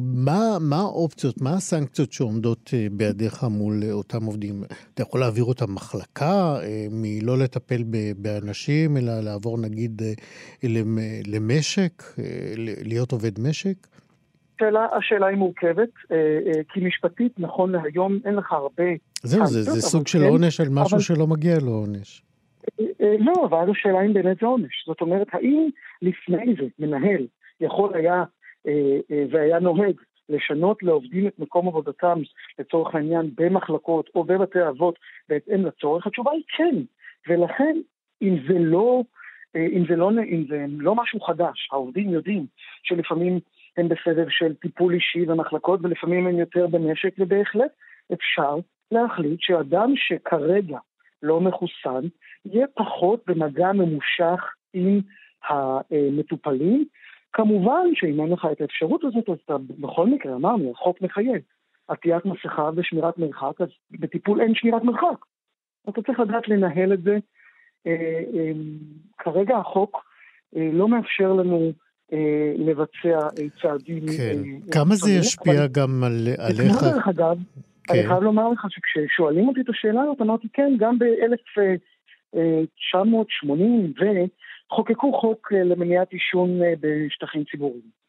מה, מה האופציות, מה הסנקציות שעומדות בידיך מול אותם עובדים? אתה יכול להעביר אותם מחלקה, מלא לטפל באנשים, אלא לעבור נגיד למשק? להיות עובד משק?
השאלה, השאלה היא מורכבת, אה, אה, כי משפטית, נכון להיום, אין לך הרבה...
זהו, זה, זה סוג של כן, עונש על משהו אבל... שלא מגיע לו עונש.
אה, לא, אבל השאלה אם באמת זה עונש. זאת אומרת, האם לפני זה מנהל יכול היה והיה נוהג לשנות לעובדים את מקום עבודתם, לצורך העניין, במחלקות או בבתי אבות, בהתאם לצורך? התשובה היא כן. ולכן, אם זה לא אה, אם זה, לא, אם זה לא משהו חדש, העובדים יודעים שלפעמים הם בסבב של טיפול אישי ומחלקות ולפעמים הם יותר בנשק, ובהחלט אפשר להחליט שאדם שכרגע לא מחוסן, יהיה פחות במגע ממושך עם המטופלים. כמובן שאם אין לך את האפשרות הזאת, אז אתה בכל מקרה, אמרנו, החוק מחייב עטיית מסכה ושמירת מרחק, אז בטיפול אין שמירת מרחק. אתה צריך לדעת לנהל את זה אה, אה, כרגע החוק אה, לא מאפשר לנו לבצע צעדים...
כן. כמה זה ישפיע גם על, עליך?
דרך אגב, אני כן. חייב לומר לך שכששואלים אותי את השאלה הזאת, אמרתי כן, גם ב-1980 וחוקקו חוק למניעת עישון בשטחים ציבוריים.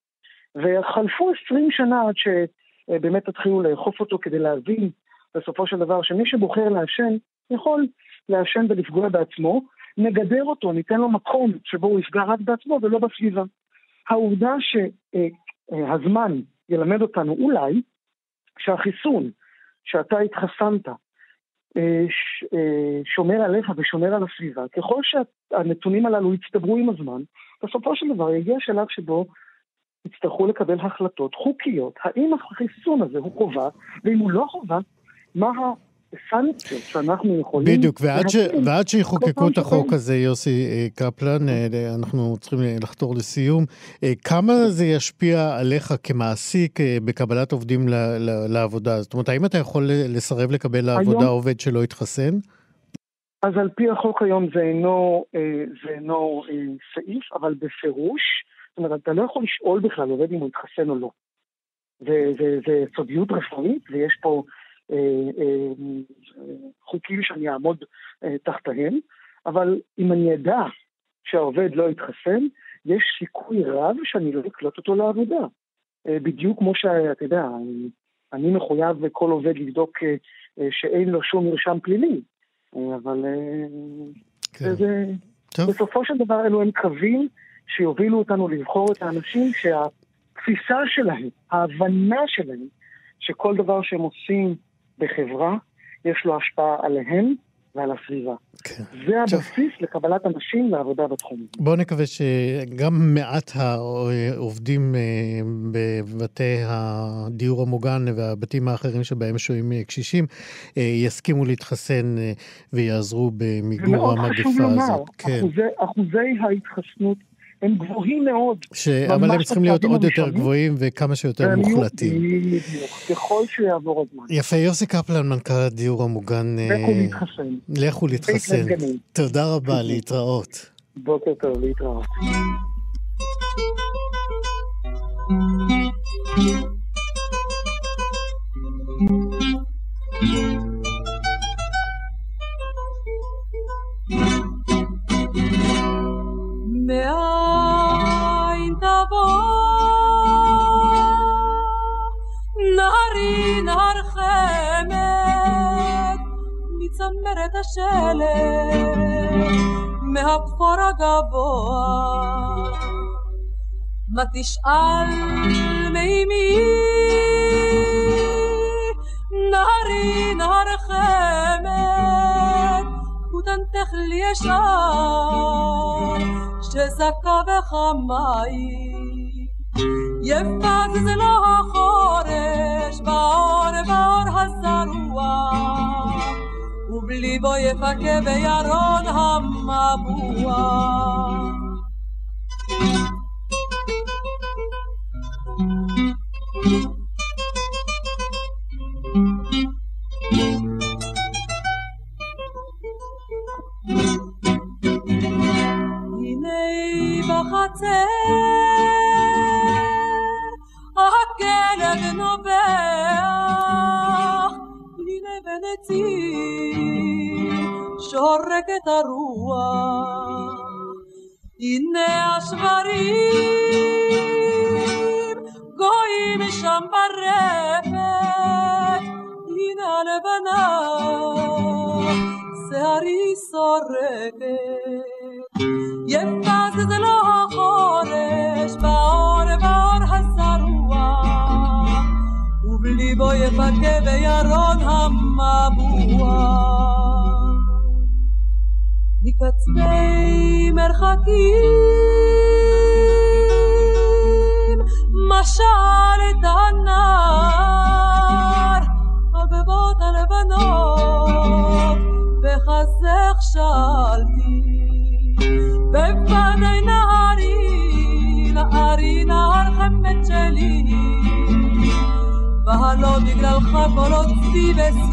וחלפו 20 שנה עד שבאמת תתחילו לאכוף אותו כדי להבין בסופו של דבר שמי שבוחר לעשן יכול לעשן ולפגוע בעצמו, נגדר אותו, ניתן לו מקום שבו הוא יפגע רק בעצמו ולא בסביבה. העובדה שהזמן ילמד אותנו אולי שהחיסון שאתה התחסנת אה, אה, שומר עליך ושומר על הסביבה, ככל שהנתונים הללו יצטברו עם הזמן, בסופו של דבר יגיע שלב שבו יצטרכו לקבל החלטות חוקיות, האם החיסון הזה הוא חובה, ואם הוא לא חובה, מה סנקציות שאנחנו יכולים...
בדיוק, ועד, ש... ועד שיחוקקו את החוק הזה, יוסי אה, קפלן, אה, אנחנו צריכים לחתור לסיום. אה, כמה זה ישפיע עליך כמעסיק בקבלת עובדים לעבודה? זאת אומרת, האם אתה יכול לסרב לקבל לעבודה היום... עובד שלא התחסן?
אז על פי החוק היום זה אינו, זה אינו סעיף, אבל בפירוש, זאת אומרת, אתה לא יכול לשאול בכלל עובד אם הוא התחסן או לא. זה סודיות רפואית, ויש פה אה, אה, חוקים שאני אעמוד אה, תחתיהם, אבל אם אני אדע שהעובד לא יתחסן, יש סיכוי רב שאני לא אקלוט אותו לעבודה. אה, בדיוק כמו שאתה יודע, אני מחויב כל עובד לבדוק אה, אה, שאין לו שום מרשם פלילי, אבל כן. זה, טוב. בסופו של דבר אלו הם קווים שיובילו אותנו לבחור את האנשים שהתפיסה שלהם, ההבנה שלהם, שכל דבר שהם עושים בחברה, יש לו השפעה עליהם ועל הסביבה. כן. זה הבסיס טוב. לקבלת אנשים לעבודה בתחום.
בואו נקווה שגם מעט העובדים אה, בבתי הדיור המוגן והבתים האחרים שבהם שוהים אה, קשישים אה, יסכימו להתחסן ויעזרו במיגור המגפה הזאת.
זה מאוד חשוב לומר, כן. אחוזי, אחוזי ההתחסנות הם גבוהים מאוד.
ש... אבל הם צריכים להיות עוד יותר גבוהים וכמה שיותר מוחלטים.
בדיוק, ככל שיעבור הזמן.
יפה, יוסי קפלן, מנכ"ל הדיור המוגן.
לכו אה, להתחסן.
לכו להתחסן. תודה רבה, להתראות.
בוקר טוב, להתראות.
camere da sele me hab fora gaboa ما تشقل ميمي نهاري نهار خامات وتنتخل يشار شزكا بخماي ينفع تزلها خارج بعار بعار هالزروع ובלי בו יפקה בירון המבוע. בחצר, שורקת הרוח. הנה השברים גויים שם ברפת, הנה הלבנה, שערי סורקת. יפה זה זה לא החורש, באור באור הזרוע, ובליבו יפקה בירון מקצווי מרחקים, משל את הנער, הגבות הלבנות, בחסך שאלתי. בפני נהרי, נהרי נהר חמד שלי, והלא בגללך כל עוצבי וסבלי.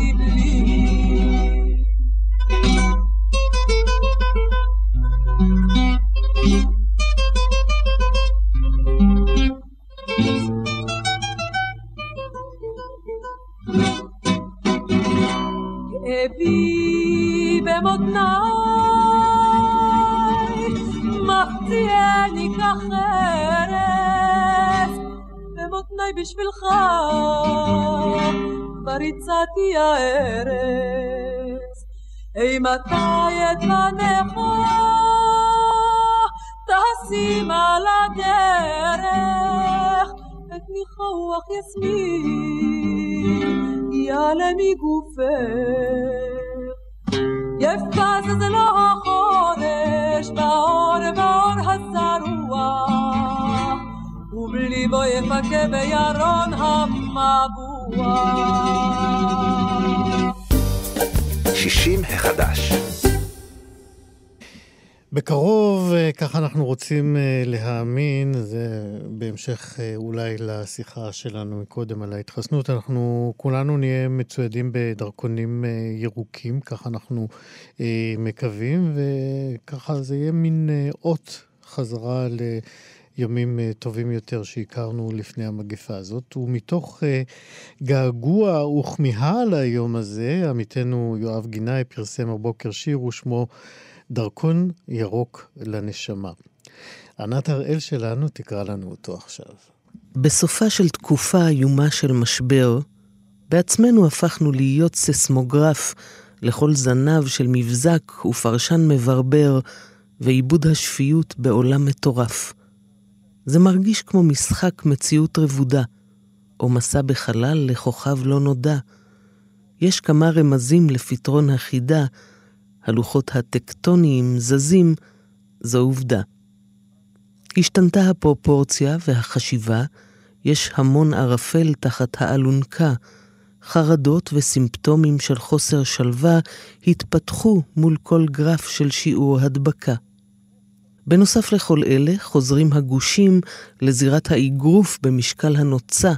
במותניי מחציאני כחרס, במותניי בשבילך כבר הצעתי הארץ. אימתי את פניך תשים על הדרך את ניחוח יסמין יעלה מגופך יפה זה זה לא החורש, באור באור הזרוע, ובלי בו יפקה בירון המבוע.
שישים החדש
בקרוב, אה, ככה אנחנו רוצים אה, להאמין, זה בהמשך אה, אולי לשיחה שלנו מקודם על ההתחסנות, אנחנו כולנו נהיה מצוידים בדרכונים ירוקים, ככה אנחנו מקווים, וככה זה יהיה מין אות חזרה ימים uh, טובים יותר שהכרנו לפני המגפה הזאת, ומתוך געגוע וכמיהה ליום הזה, עמיתנו יואב גינאי פרסם הבוקר שיר ושמו דרכון ירוק לנשמה. ענת הראל שלנו תקרא לנו אותו עכשיו.
בסופה של תקופה איומה של משבר, בעצמנו הפכנו להיות ססמוגרף לכל זנב של מבזק ופרשן מברבר ועיבוד השפיות בעולם מטורף. זה מרגיש כמו משחק מציאות רבודה, או מסע בחלל לכוכב לא נודע. יש כמה רמזים לפתרון החידה, הלוחות הטקטוניים זזים, זו עובדה. השתנתה הפרופורציה והחשיבה, יש המון ערפל תחת האלונקה, חרדות וסימפטומים של חוסר שלווה התפתחו מול כל גרף של שיעור הדבקה. בנוסף לכל אלה, חוזרים הגושים לזירת האגרוף במשקל הנוצה,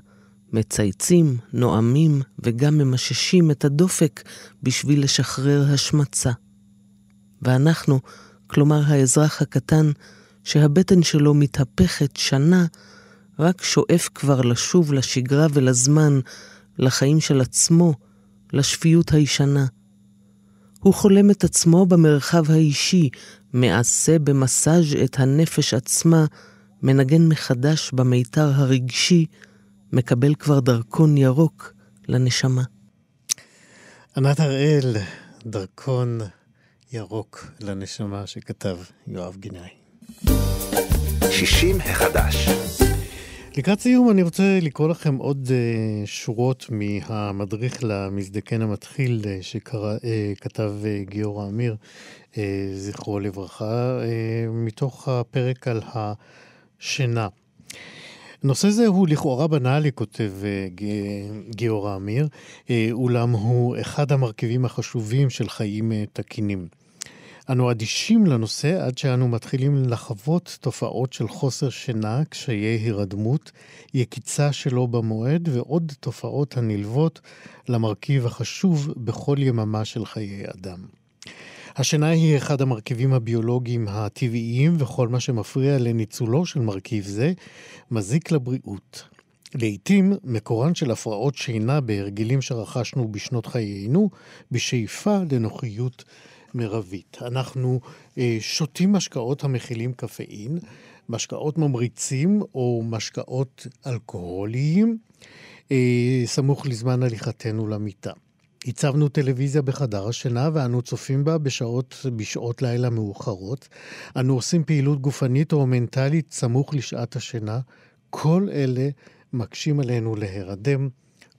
מצייצים, נואמים וגם ממששים את הדופק בשביל לשחרר השמצה. ואנחנו, כלומר האזרח הקטן, שהבטן שלו מתהפכת שנה, רק שואף כבר לשוב לשגרה ולזמן, לחיים של עצמו, לשפיות הישנה. הוא חולם את עצמו במרחב האישי, מעשה במסאז' את הנפש עצמה, מנגן מחדש במיתר הרגשי, מקבל כבר דרכון ירוק לנשמה.
ענת הראל, דרכון ירוק לנשמה שכתב יואב גינאי.
60 החדש.
לקראת סיום אני רוצה לקרוא לכם עוד uh, שורות מהמדריך למזדקן המתחיל uh, שכתב uh, גיורא עמיר, uh, זכרו לברכה, uh, מתוך הפרק על השינה. נושא זה הוא לכאורה בנאלי, כותב גיורא עמיר, אולם הוא אחד המרכיבים החשובים של חיים תקינים. אנו אדישים לנושא עד שאנו מתחילים לחוות תופעות של חוסר שינה, קשיי הירדמות, יקיצה שלא במועד ועוד תופעות הנלוות למרכיב החשוב בכל יממה של חיי אדם. השינה היא אחד המרכיבים הביולוגיים הטבעיים וכל מה שמפריע לניצולו של מרכיב זה מזיק לבריאות. לעתים מקורן של הפרעות שינה בהרגלים שרכשנו בשנות חיינו, בשאיפה לנוחיות מרבית. אנחנו אה, שותים משקאות המכילים קפאין, משקאות ממריצים או משקאות אלכוהוליים, אה, סמוך לזמן הליכתנו למיטה. הצבנו טלוויזיה בחדר השינה ואנו צופים בה בשעות, בשעות לילה מאוחרות. אנו עושים פעילות גופנית או מנטלית סמוך לשעת השינה. כל אלה מקשים עלינו להירדם,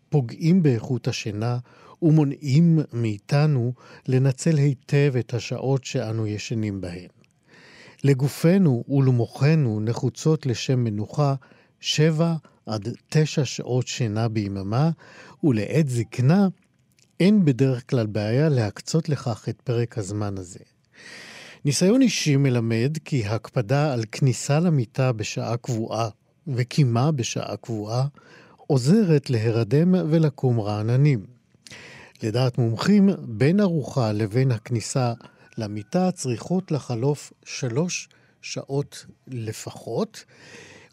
פוגעים באיכות השינה ומונעים מאיתנו לנצל היטב את השעות שאנו ישנים בהן. לגופנו ולמוחנו נחוצות לשם מנוחה שבע עד תשע שעות שינה ביממה, ולעת זקנה אין בדרך כלל בעיה להקצות לכך את פרק הזמן הזה. ניסיון אישי מלמד כי הקפדה על כניסה למיטה בשעה קבועה וקימה בשעה קבועה עוזרת להירדם ולקום רעננים. לדעת מומחים, בין ארוחה לבין הכניסה למיטה צריכות לחלוף שלוש שעות לפחות,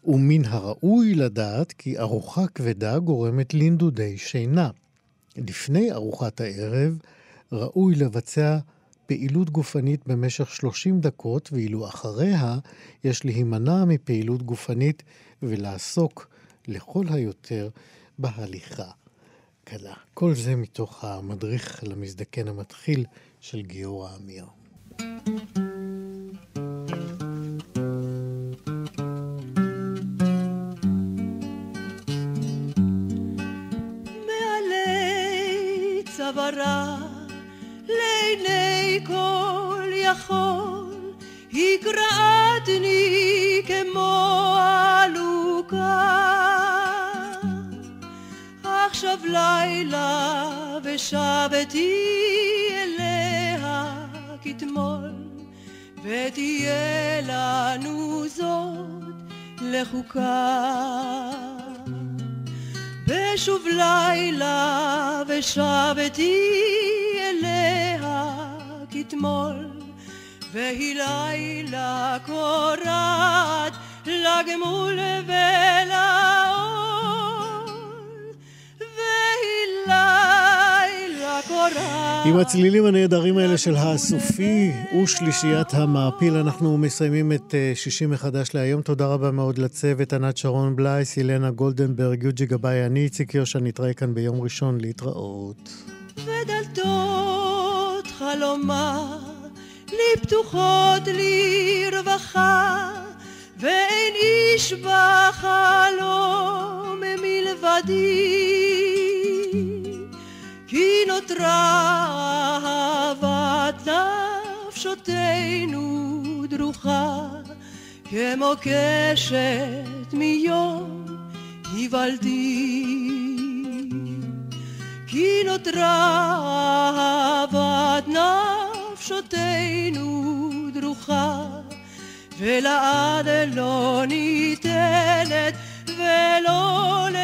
ומן הראוי לדעת כי ארוחה כבדה גורמת לנדודי שינה. לפני ארוחת הערב ראוי לבצע פעילות גופנית במשך 30 דקות, ואילו אחריה יש להימנע מפעילות גופנית ולעסוק לכל היותר בהליכה. קלה. כל זה מתוך המדריך למזדקן המתחיל של גיורא עמיר.
צווארה לעיני כל יכול הגרעתני כמו עלוקה עכשיו לילה ושבתי אליה כתמול ותהיה לנו זאת לחוקה. ושוב לילה ושבתי אליה כתמול והיא לילה קורת
לגמול ולעול,
עם הצלילים הנהדרים האלה של הסופי ושלישיית המעפיל, אנחנו מסיימים את אה, שישי מחדש להיום. תודה רבה מאוד לצוות, ענת שרון בלייס, ילנה גולדנברג, יוג'י גבאי, אני איציק יושע, נתראה כאן ביום ראשון להתראות.
ודלתות חלומה לי פתוחות לרווחה, ואין איש בחלום מלבדי. כי נותרה אהבת נפשותינו דרוכה, כמו קשת מיום היוולדי. כי נותרה אהבת נפשותינו דרוכה, ולעד לא ניתנת ולא ל...